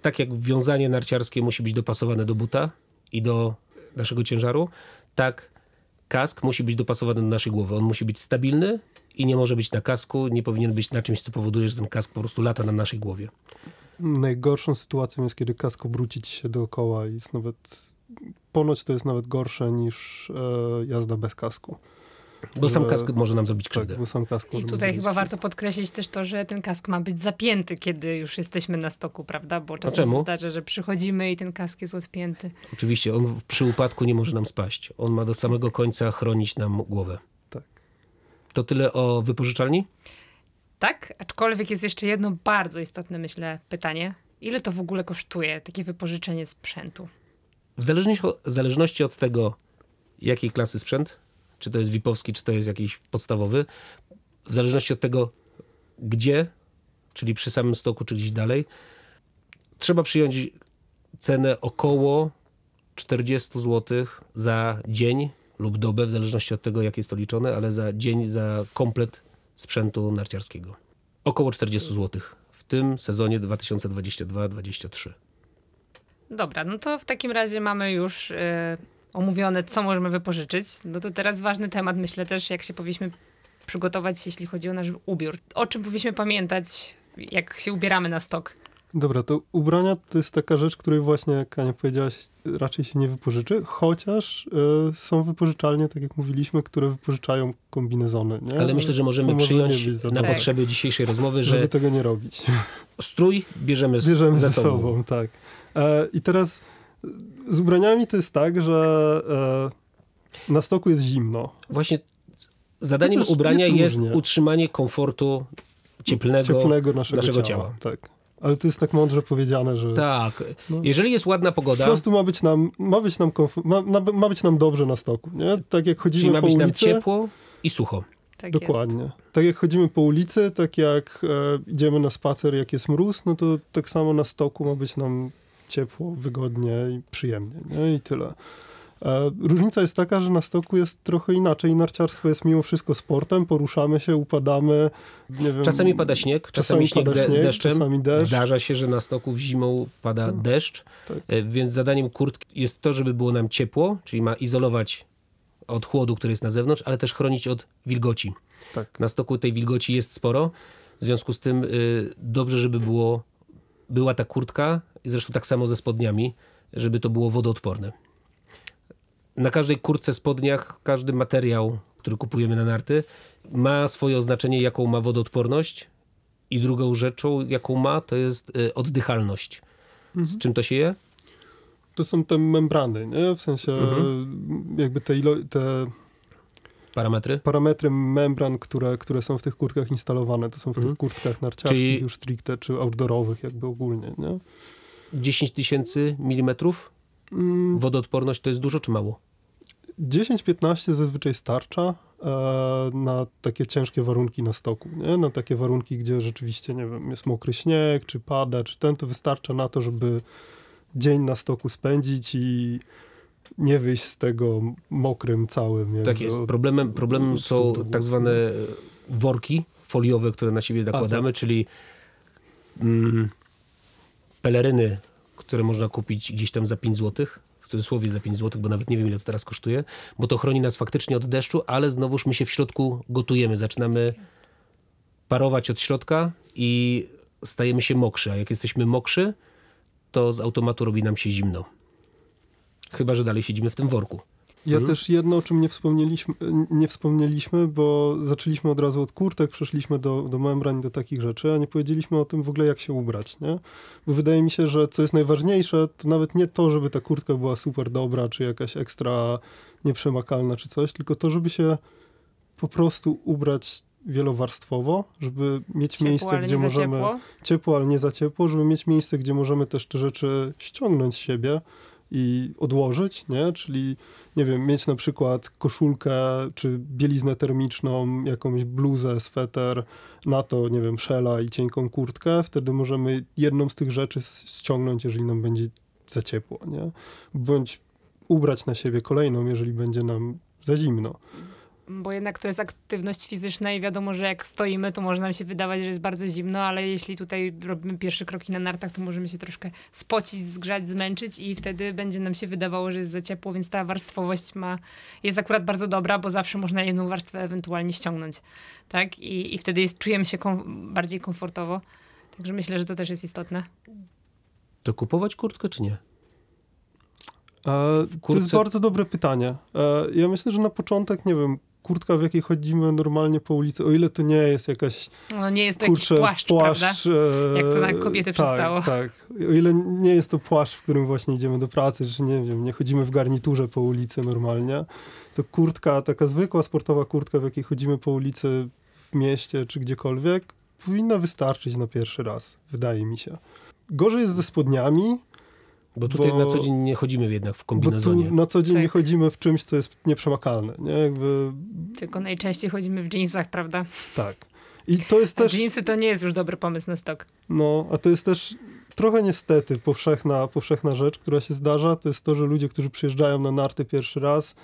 tak jak wiązanie narciarskie musi być dopasowane do buta i do naszego ciężaru, tak kask musi być dopasowany do naszej głowy. On musi być stabilny i nie może być na kasku, nie powinien być na czymś, co powoduje, że ten kask po prostu lata na naszej głowie. Najgorszą sytuacją jest, kiedy kask obróci ci się dookoła i jest nawet, ponoć to jest nawet gorsze niż e, jazda bez kasku. Bo sam Że- kask może nam zrobić Tak, krzywdę. bo sam kask I tutaj zrobić chyba krzywdę. warto podkreślić też to, że ten kask ma być zapięty, kiedy już jesteśmy na stoku, prawda? Bo czasem czemu? się zdarza, że przychodzimy i ten kask jest odpięty. Oczywiście, on przy upadku nie może nam spaść. On ma do samego końca chronić nam głowę. Tak. To tyle o wypożyczalni? Tak, aczkolwiek jest jeszcze jedno bardzo istotne, myślę, pytanie. Ile to w ogóle kosztuje, takie wypożyczenie sprzętu? W zależności, w zależności od tego, jakiej klasy sprzęt, czy to jest VIP-owski, czy to jest jakiś podstawowy, w zależności od tego, gdzie, czyli przy samym stoku, czy gdzieś dalej, trzeba przyjąć cenę około 40 zł za dzień lub dobę, w zależności od tego, jak jest to liczone, ale za dzień, za komplet sprzętu narciarskiego. Około 40 zł w tym sezonie 2022-2023. Dobra, no to w takim razie mamy już e, omówione, co możemy wypożyczyć. No to teraz ważny temat, myślę też, jak się powinniśmy przygotować, jeśli chodzi o nasz ubiór. O czym powinniśmy pamiętać, jak się ubieramy na stok? Dobra, to ubrania to jest taka rzecz, której właśnie, jak Ania powiedziałaś, raczej się nie wypożyczy, chociaż e, są wypożyczalnie, tak jak mówiliśmy, które wypożyczają kombinezony. Nie? Ale myślę, że możemy To może nie przyjąć być za na Tak. potrzeby dzisiejszej rozmowy, żeby że tego nie robić. strój bierzemy, z, Bierzemy ze ze sobą. sobą, tak. E, I teraz z ubraniami to jest tak, że e, na stoku jest zimno. Właśnie zadaniem Chociaż ubrania jest jest, utrzymanie komfortu cieplnego, Cieplego naszego, naszego ciała. ciała. Tak. Ale to jest tak mądrze powiedziane, że Tak. No. Jeżeli jest ładna po pogoda, prostu ma być nam, ma być nam, komfort, ma, ma, ma być nam dobrze na stoku. Nie? Tak jak czyli chodzimy ma po być nam ulicy. ciepło i sucho. Tak Dokładnie. Tak jak chodzimy po ulicy, tak jak e, idziemy na spacer, jak jest mróz, no to tak samo na stoku ma być nam ciepło, wygodnie i przyjemnie. Nie? I tyle. E, różnica jest taka, że na stoku jest trochę inaczej. Narciarstwo jest mimo wszystko sportem, poruszamy się, upadamy. Wiem, Czasami pada śnieg, czasami, czasami śnieg pada śnieg, z deszczem. czasami deszcz. Zdarza się, że na stoku w zimą pada No. deszcz, Tak. e, więc zadaniem kurtki jest to, żeby było nam ciepło, czyli ma izolować od chłodu, który jest na zewnątrz, ale też chronić od wilgoci. Tak. Na stoku tej wilgoci jest sporo, w związku z tym y, dobrze, żeby było, była ta kurtka, i zresztą tak samo ze spodniami, żeby to było wodoodporne. Na każdej kurtce, spodniach, każdy materiał, który kupujemy na narty, ma swoje oznaczenie, jaką ma wodoodporność i drugą rzeczą, jaką ma, to jest y, oddychalność. Z czym to się je? To są te membrany, nie? w sensie Mhm. jakby te, ilo- te Parametry? parametry membran, które, które są w tych kurtkach instalowane. To są w Mhm. tych kurtkach narciarskich Czyli- już stricte, czy outdoorowych jakby ogólnie, nie? 10 tysięcy milimetrów? Mm, Wodoodporność to jest dużo czy mało? 10-15 zazwyczaj starcza e, na takie ciężkie warunki na stoku, nie? Na takie warunki, gdzie rzeczywiście, nie wiem, jest mokry śnieg, czy pada, czy ten, to wystarcza na to, żeby dzień na stoku spędzić i nie wyjść z tego mokrym całym. Tak jest. od- Problemem, problemem są tak zwane e, worki foliowe, które na siebie nakładamy, czyli mm, peleryny, które można kupić gdzieś tam za 5 zł, w cudzysłowie za 5 zł, bo nawet nie wiem ile to teraz kosztuje, bo to chroni nas faktycznie od deszczu, ale znowuż my się w środku gotujemy, zaczynamy parować od środka i stajemy się mokrzy, a jak jesteśmy mokrzy, to z automatu robi nam się zimno. Chyba, że dalej siedzimy w tym worku. Ja Mhm. też jedno, o czym nie wspomnieliśmy, nie wspomnieliśmy, bo zaczęliśmy od razu od kurtek, przeszliśmy do, do membran, do takich rzeczy, a nie powiedzieliśmy o tym w ogóle, jak się ubrać, nie? Bo wydaje mi się, że co jest najważniejsze, to nawet nie to, żeby ta kurtka była super dobra, czy jakaś ekstra nieprzemakalna, czy coś, tylko to, żeby się po prostu ubrać wielowarstwowo, żeby mieć Ciepło, miejsce, gdzie możemy ciepło. ciepło, ale nie za ciepło, żeby mieć miejsce, gdzie możemy też te rzeczy ściągnąć z siebie i odłożyć, nie? Czyli, nie wiem, mieć na przykład koszulkę czy bieliznę termiczną, jakąś bluzę, sweter, na to, nie wiem, szela i cienką kurtkę. Wtedy możemy jedną z tych rzeczy ściągnąć, jeżeli nam będzie za ciepło, nie? Bądź ubrać na siebie kolejną, jeżeli będzie nam za zimno. Bo jednak to jest aktywność fizyczna i wiadomo, że jak stoimy, to może nam się wydawać, że jest bardzo zimno, ale jeśli tutaj robimy pierwsze kroki na nartach, to możemy się troszkę spocić, zgrzać, zmęczyć i wtedy będzie nam się wydawało, że jest za ciepło, więc ta warstwowość ma, jest akurat bardzo dobra, bo zawsze można jedną warstwę ewentualnie ściągnąć, tak? I, i wtedy jest, czujemy się kom, bardziej komfortowo. Także myślę, że to też jest istotne. To kupować kurtkę czy nie? E, To jest bardzo dobre pytanie. E, Ja myślę, że na początek, nie wiem, kurtka, w jakiej chodzimy normalnie po ulicy, o ile to nie jest jakaś No nie jest to kurczę, jakiś płaszcz, prawda? e, Jak to na kobiety tak, przystało. Tak, O ile nie jest to płaszcz, w którym właśnie idziemy do pracy, czy nie wiem, nie chodzimy w garniturze po ulicy normalnie, to kurtka, taka zwykła sportowa kurtka, w jakiej chodzimy po ulicy w mieście czy gdziekolwiek, powinna wystarczyć na pierwszy raz, wydaje mi się. Gorzej jest ze spodniami, Bo tutaj Bo- na co dzień nie chodzimy jednak w bo tu kombinezonie. na co dzień nie Tak. chodzimy w czymś, co jest nieprzemakalne, nie? Jakby, Tylko najczęściej chodzimy w jeansach, prawda? tak. I to jest też... jeansy to nie jest już dobry pomysł na stok. No, a to jest też trochę niestety powszechna, powszechna rzecz, która się zdarza. To jest to, że ludzie, którzy przyjeżdżają na narty pierwszy raz,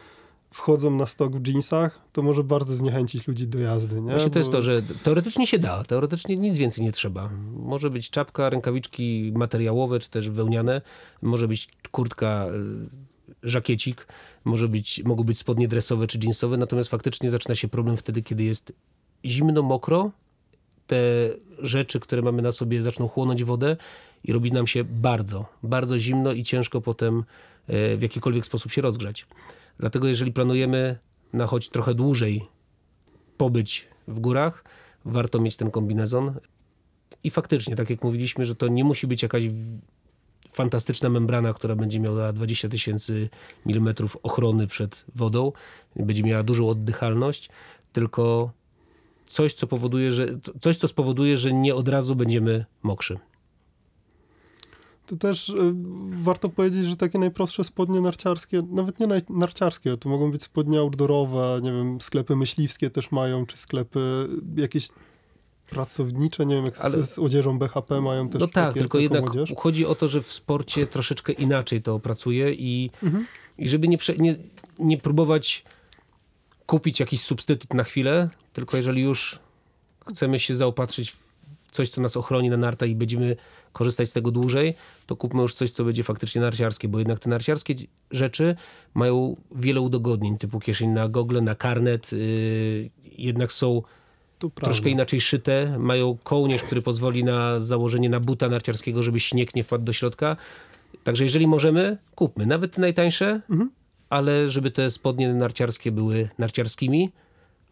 wchodzą na stok w jeansach, to może bardzo zniechęcić ludzi do jazdy, nie? Właśnie to jest to, że teoretycznie się da, teoretycznie nic więcej nie trzeba. Może być czapka, rękawiczki materiałowe, czy też wełniane, może być kurtka, y, żakiecik, może być, mogą być spodnie dresowe czy jeansowe, natomiast faktycznie zaczyna się problem wtedy, kiedy jest zimno, mokro, te rzeczy, które mamy na sobie zaczną chłonąć wodę i robi nam się bardzo, bardzo zimno i ciężko potem e, w jakikolwiek sposób się rozgrzać. Dlatego jeżeli planujemy na choć trochę dłużej pobyć w górach, warto mieć ten kombinezon. I faktycznie, tak jak mówiliśmy, że to nie musi być jakaś fantastyczna membrana, która będzie miała 20 tysięcy milimetrów ochrony przed wodą, będzie miała dużą oddychalność, tylko coś, co powoduje, że, coś, co spowoduje, że nie od razu będziemy mokrzy. To też y, warto powiedzieć, że takie najprostsze spodnie narciarskie, nawet nie narciarskie, to mogą być spodnie outdoorowe, nie wiem, sklepy myśliwskie też mają, czy sklepy jakieś pracownicze, nie wiem, jak Ale- z, z odzieżą BHP mają też No tak, tylko jednak odzież. chodzi o to, że w sporcie troszeczkę inaczej to pracuje i, Mhm. i żeby nie, prze, nie, nie próbować kupić jakiś substytut na chwilę, tylko jeżeli już chcemy się zaopatrzyć w coś, co nas ochroni na nartach i będziemy korzystać z tego dłużej, to kupmy już coś, co będzie faktycznie narciarskie, bo jednak te narciarskie rzeczy mają wiele udogodnień, typu kieszeń na gogle, na karnet, yy, jednak są troszkę inaczej szyte. Mają kołnierz, który pozwoli na założenie na buta narciarskiego, żeby śnieg nie wpadł do środka. Także jeżeli możemy, kupmy. Nawet te najtańsze, Mhm. ale żeby te spodnie narciarskie były narciarskimi,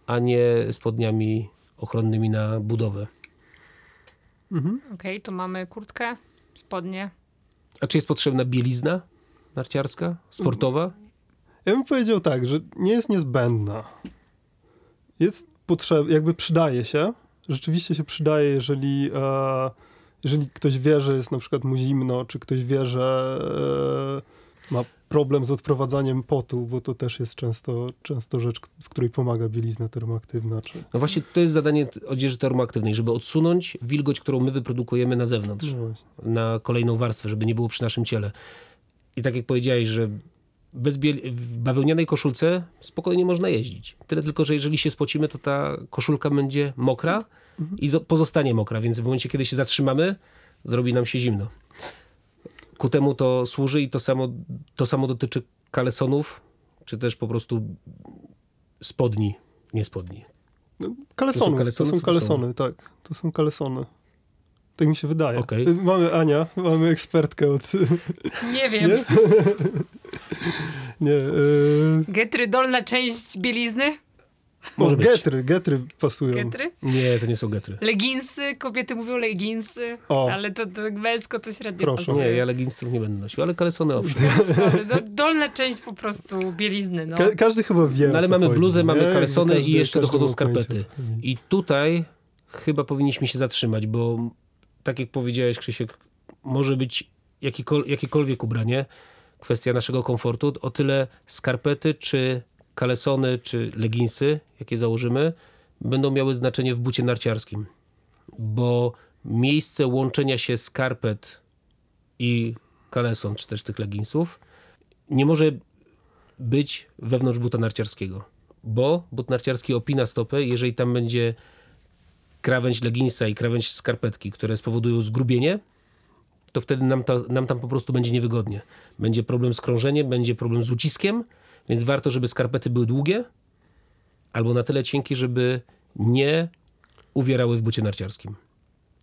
a nie spodniami ochronnymi na budowę. Mhm. Okej, tu mamy kurtkę, spodnie. A czy jest potrzebna bielizna narciarska, sportowa? Ja bym powiedział tak, że nie jest niezbędna. jest potrzebne, jakby przydaje się, rzeczywiście się przydaje, jeżeli, e, jeżeli ktoś wie, że jest na przykład mu zimno, czy ktoś wie, że e, ma problem z odprowadzaniem potu, bo to też jest często, często rzecz, w której pomaga bielizna termoaktywna. Czy... No właśnie to jest zadanie odzieży termoaktywnej, żeby odsunąć wilgoć, którą my wyprodukujemy na zewnątrz, No na kolejną warstwę, żeby nie było przy naszym ciele. I tak jak powiedziałeś, że bez w bawełnianej koszulce spokojnie można jeździć. Tyle tylko, że jeżeli się spocimy, to ta koszulka będzie mokra i zo- pozostanie mokra, więc w momencie, kiedy się zatrzymamy, zrobi nam się zimno. Ku temu to służy i to samo, to samo dotyczy kalesonów, czy też po prostu spodni, nie spodni. Kalesony, to kalesony, są to kalesony, tak. To są kalesony. Tak mi się wydaje. Okej. Y, Mamy Ania, mamy ekspertkę od... Nie wiem. Nie? (laughs) Nie, y, Getry, dolna część bielizny? Może getry, getry pasują. Getry? Nie, to nie są getry. Leginsy, kobiety mówią leginsy, O. ale to, to męsko to średnio Proszę. pasuje. Nie, ja leginsów nie będę nosił, ale kalesony owszem. Sorry, no, dolna część po prostu bielizny, no. Ka- każdy chyba wie, No, ale co mamy chodzi, bluzę, nie? mamy kalesony każdy- i jeszcze dochodzą skarpety. I tutaj chyba powinniśmy się zatrzymać, bo tak jak powiedziałeś, Krzysiek, może być jakikol- jakiekolwiek ubranie, kwestia naszego komfortu, o tyle skarpety, czy kalesony, czy leginsy, jakie założymy, będą miały znaczenie w bucie narciarskim. Bo miejsce łączenia się skarpet i kaleson, czy też tych leginsów, nie może być wewnątrz buta narciarskiego. Bo but narciarski opina stopę, jeżeli tam będzie krawędź leginsa i krawędź skarpetki, które spowodują zgrubienie, to wtedy nam, ta, nam tam po prostu będzie niewygodnie. Będzie problem z krążeniem, będzie problem z uciskiem, więc warto, żeby skarpety były długie albo na tyle cienkie, żeby nie uwierały w bucie narciarskim.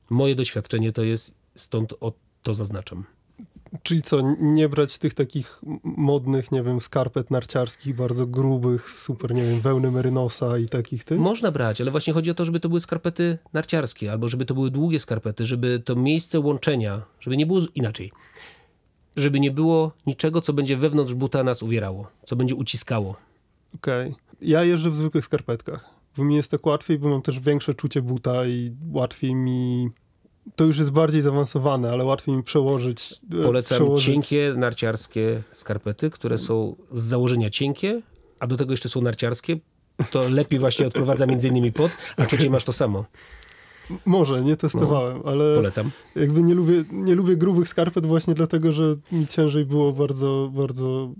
Moje doświadczenie to jest, stąd o to zaznaczam. Czyli co, nie brać tych takich modnych, nie wiem, skarpet narciarskich, bardzo grubych, super, nie wiem, wełny merynosa i takich tych? Można brać, ale właśnie chodzi o to, żeby to były skarpety narciarskie, albo żeby to były długie skarpety, żeby to miejsce łączenia, żeby nie było inaczej. Żeby nie było niczego, co będzie wewnątrz buta nas uwierało, co będzie uciskało. Okej. Ja jeżdżę w zwykłych skarpetkach, bo mi jest tak łatwiej, bo mam też większe czucie buta i łatwiej mi... To już jest bardziej zaawansowane, ale łatwiej mi przełożyć... e, Polecam przełożyć... cienkie narciarskie skarpety, które są z założenia cienkie, a do tego jeszcze są narciarskie. To lepiej właśnie odprowadza między innymi pot, a (laughs) czucie masz to samo. Może, nie testowałem, No. ale Polecam. jakby nie lubię, nie lubię grubych skarpet właśnie dlatego, że mi ciężej było bardzo, bardzo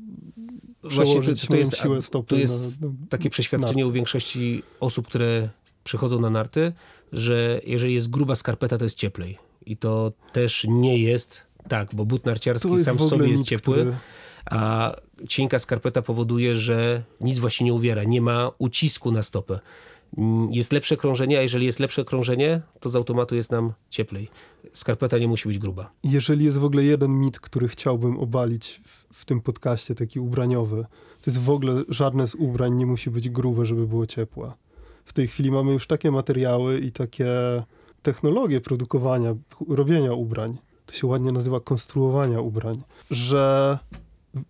przełożyć to, to jest, siłę stopy to jest na, na... takie przeświadczenie u większości osób, które przychodzą na narty, że jeżeli jest gruba skarpeta, to jest cieplej. I to też nie jest tak, bo but narciarski sam w sobie jest ciepły, który- a cienka skarpeta powoduje, że nic właśnie nie uwiera, nie ma ucisku na stopę. Mm, Jest lepsze krążenie, a jeżeli jest lepsze krążenie, to z automatu jest nam cieplej. Skarpeta nie musi być gruba. Jeżeli jest w ogóle jeden mit, który chciałbym obalić w, w tym podcaście, taki ubraniowy, to jest w ogóle żadne z ubrań nie musi być grube, żeby było ciepłe. W tej chwili mamy już takie materiały i takie technologie produkowania, robienia ubrań, to się ładnie nazywa konstruowania ubrań, że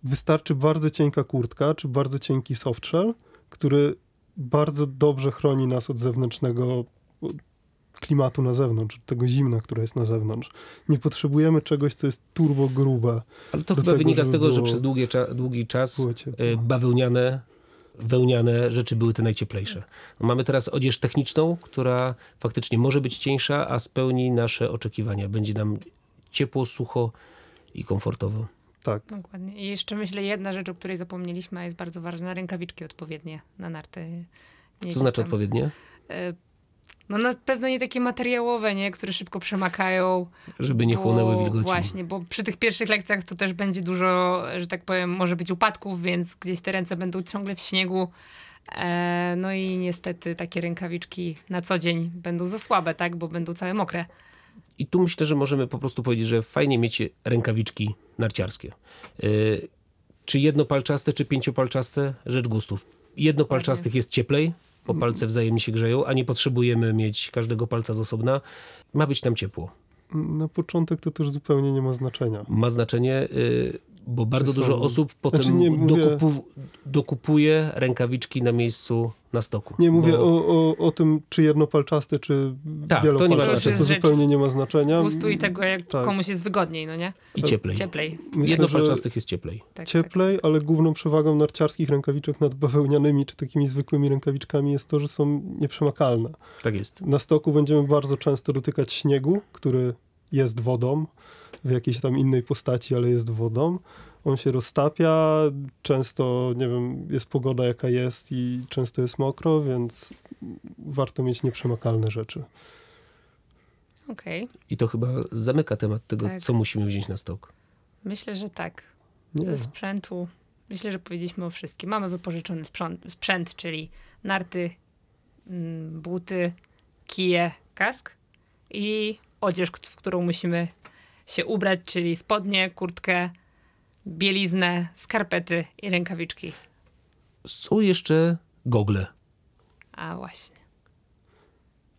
wystarczy bardzo cienka kurtka, czy bardzo cienki softshell, który bardzo dobrze chroni nas od zewnętrznego klimatu na zewnątrz, tego zimna, które jest na zewnątrz. Nie potrzebujemy czegoś, co jest turbo grube. Ale to chyba tego, wynika z tego, że przez długi, cza- długi czas y, bawełniane, wełniane rzeczy były te najcieplejsze. Mamy teraz odzież techniczną, która faktycznie może być cieńsza, a spełni nasze oczekiwania. Będzie nam ciepło, sucho i komfortowo. Tak. Dokładnie. I jeszcze myślę, jedna rzecz, o której zapomnieliśmy, a jest bardzo ważna, rękawiczki odpowiednie na narty. Nie Co znaczy tam, odpowiednie? e, No na pewno nie takie materiałowe, nie? które szybko przemakają. Żeby nie bo- chłonęły wilgoci. Właśnie, bo przy tych pierwszych lekcjach to też będzie dużo, że tak powiem, może być upadków, więc gdzieś te ręce będą ciągle w śniegu. E, no i niestety takie rękawiczki na co dzień będą za słabe, tak? Bo będą całe mokre. I tu myślę, że możemy po prostu powiedzieć, że fajnie mieć rękawiczki narciarskie. Yy, czy jednopalczaste, czy pięciopalczaste? Rzecz gustów. Jednopalczastych jest cieplej, bo palce wzajemnie się grzeją, a nie potrzebujemy mieć każdego palca z osobna. Ma być nam ciepło. Na początek to też zupełnie nie ma znaczenia. Ma znaczenie, yy, bo bardzo To są- dużo osób potem Znaczy nie mówię- dokupu, dokupuje rękawiczki na miejscu na stoku. Nie mówię bo o, o, o tym, czy jednopalczaste, czy Tak, to nie wielopalczaste. To zupełnie nie ma znaczenia. Gustu i tego, jak tak. komuś jest wygodniej, no nie? I cieplej. Cieplej. Myślę, że Jednopalczastych jest cieplej. Tak, tak. cieplej, ale główną przewagą narciarskich rękawiczek nad bawełnianymi, czy takimi zwykłymi rękawiczkami jest to, że są nieprzemakalne. Tak jest. Na stoku będziemy bardzo często dotykać śniegu, który jest wodą, w jakiejś tam innej postaci, ale jest wodą. On się roztapia, często, nie wiem, jest pogoda jaka jest i często jest mokro, więc warto mieć nieprzemakalne rzeczy. Okej. I to chyba zamyka temat tego, Tak. co musimy wziąć na stok. Myślę, że tak. Nie. Ze sprzętu. Myślę, że powiedzieliśmy o wszystkim. Mamy wypożyczony sprzęt, sprzęt czyli narty, mm, buty, kije, kask i odzież, w którą musimy się ubrać, czyli spodnie, kurtkę, bieliznę, skarpety i rękawiczki. Są jeszcze gogle. A właśnie.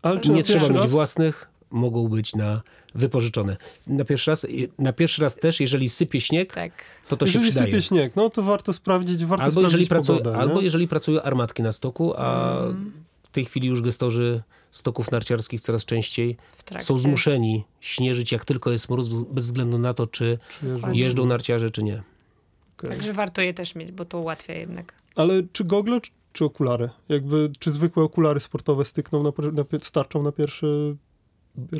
Ale czy Nie trzeba mieć raz? własnych, mogą być na wypożyczone. Na pierwszy raz, na pierwszy raz też, jeżeli sypie śnieg, Tak. to to się Jeżeli przydaje. sypie śnieg, no to warto sprawdzić, warto Albo jeżeli, sprawdzić pracuje, pogodę. albo nie? jeżeli pracują armatki na stoku, a Mm. w tej chwili już gestorzy stoków narciarskich coraz częściej są zmuszeni śnieżyć jak tylko jest mróz, bez względu na to, czy jeżdżą? Dokładnie. jeżdżą narciarze, czy nie. Okej. Także warto je też mieć, bo to ułatwia jednak. Ale czy gogle, czy, okulary? Jakby, czy zwykłe okulary sportowe stykną na, na, starczą na pierwszy...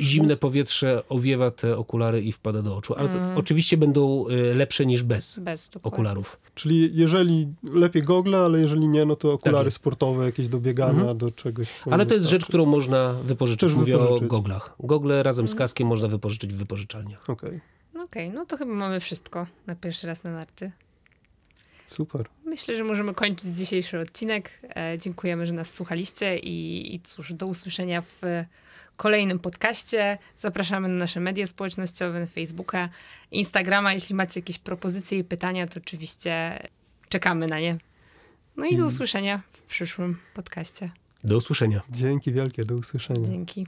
Zimne powietrze owiewa te okulary i wpada do oczu. Ale Mm. oczywiście będą y, lepsze niż bez Bez okularów. Czyli jeżeli lepiej gogle, ale jeżeli nie, no to okulary jest. sportowe, jakieś do biegania, Mhm. do czegoś. Ale to jest rzecz, którą można wypożyczyć. Też Mówię o wypożyczyć. goglach. Gogle razem z kaskiem można wypożyczyć w wypożyczalniach. Okej, Okej, no to chyba mamy wszystko na pierwszy raz na narty. super. Myślę, że możemy kończyć dzisiejszy odcinek. E, dziękujemy, że nas słuchaliście i, i cóż, do usłyszenia w kolejnym podcaście. Zapraszamy na nasze media społecznościowe, na Facebooka, Instagrama. Jeśli macie jakieś propozycje i pytania, to oczywiście czekamy na nie. No i do usłyszenia w przyszłym podcaście. Do usłyszenia. Dzięki wielkie, do usłyszenia. Dzięki.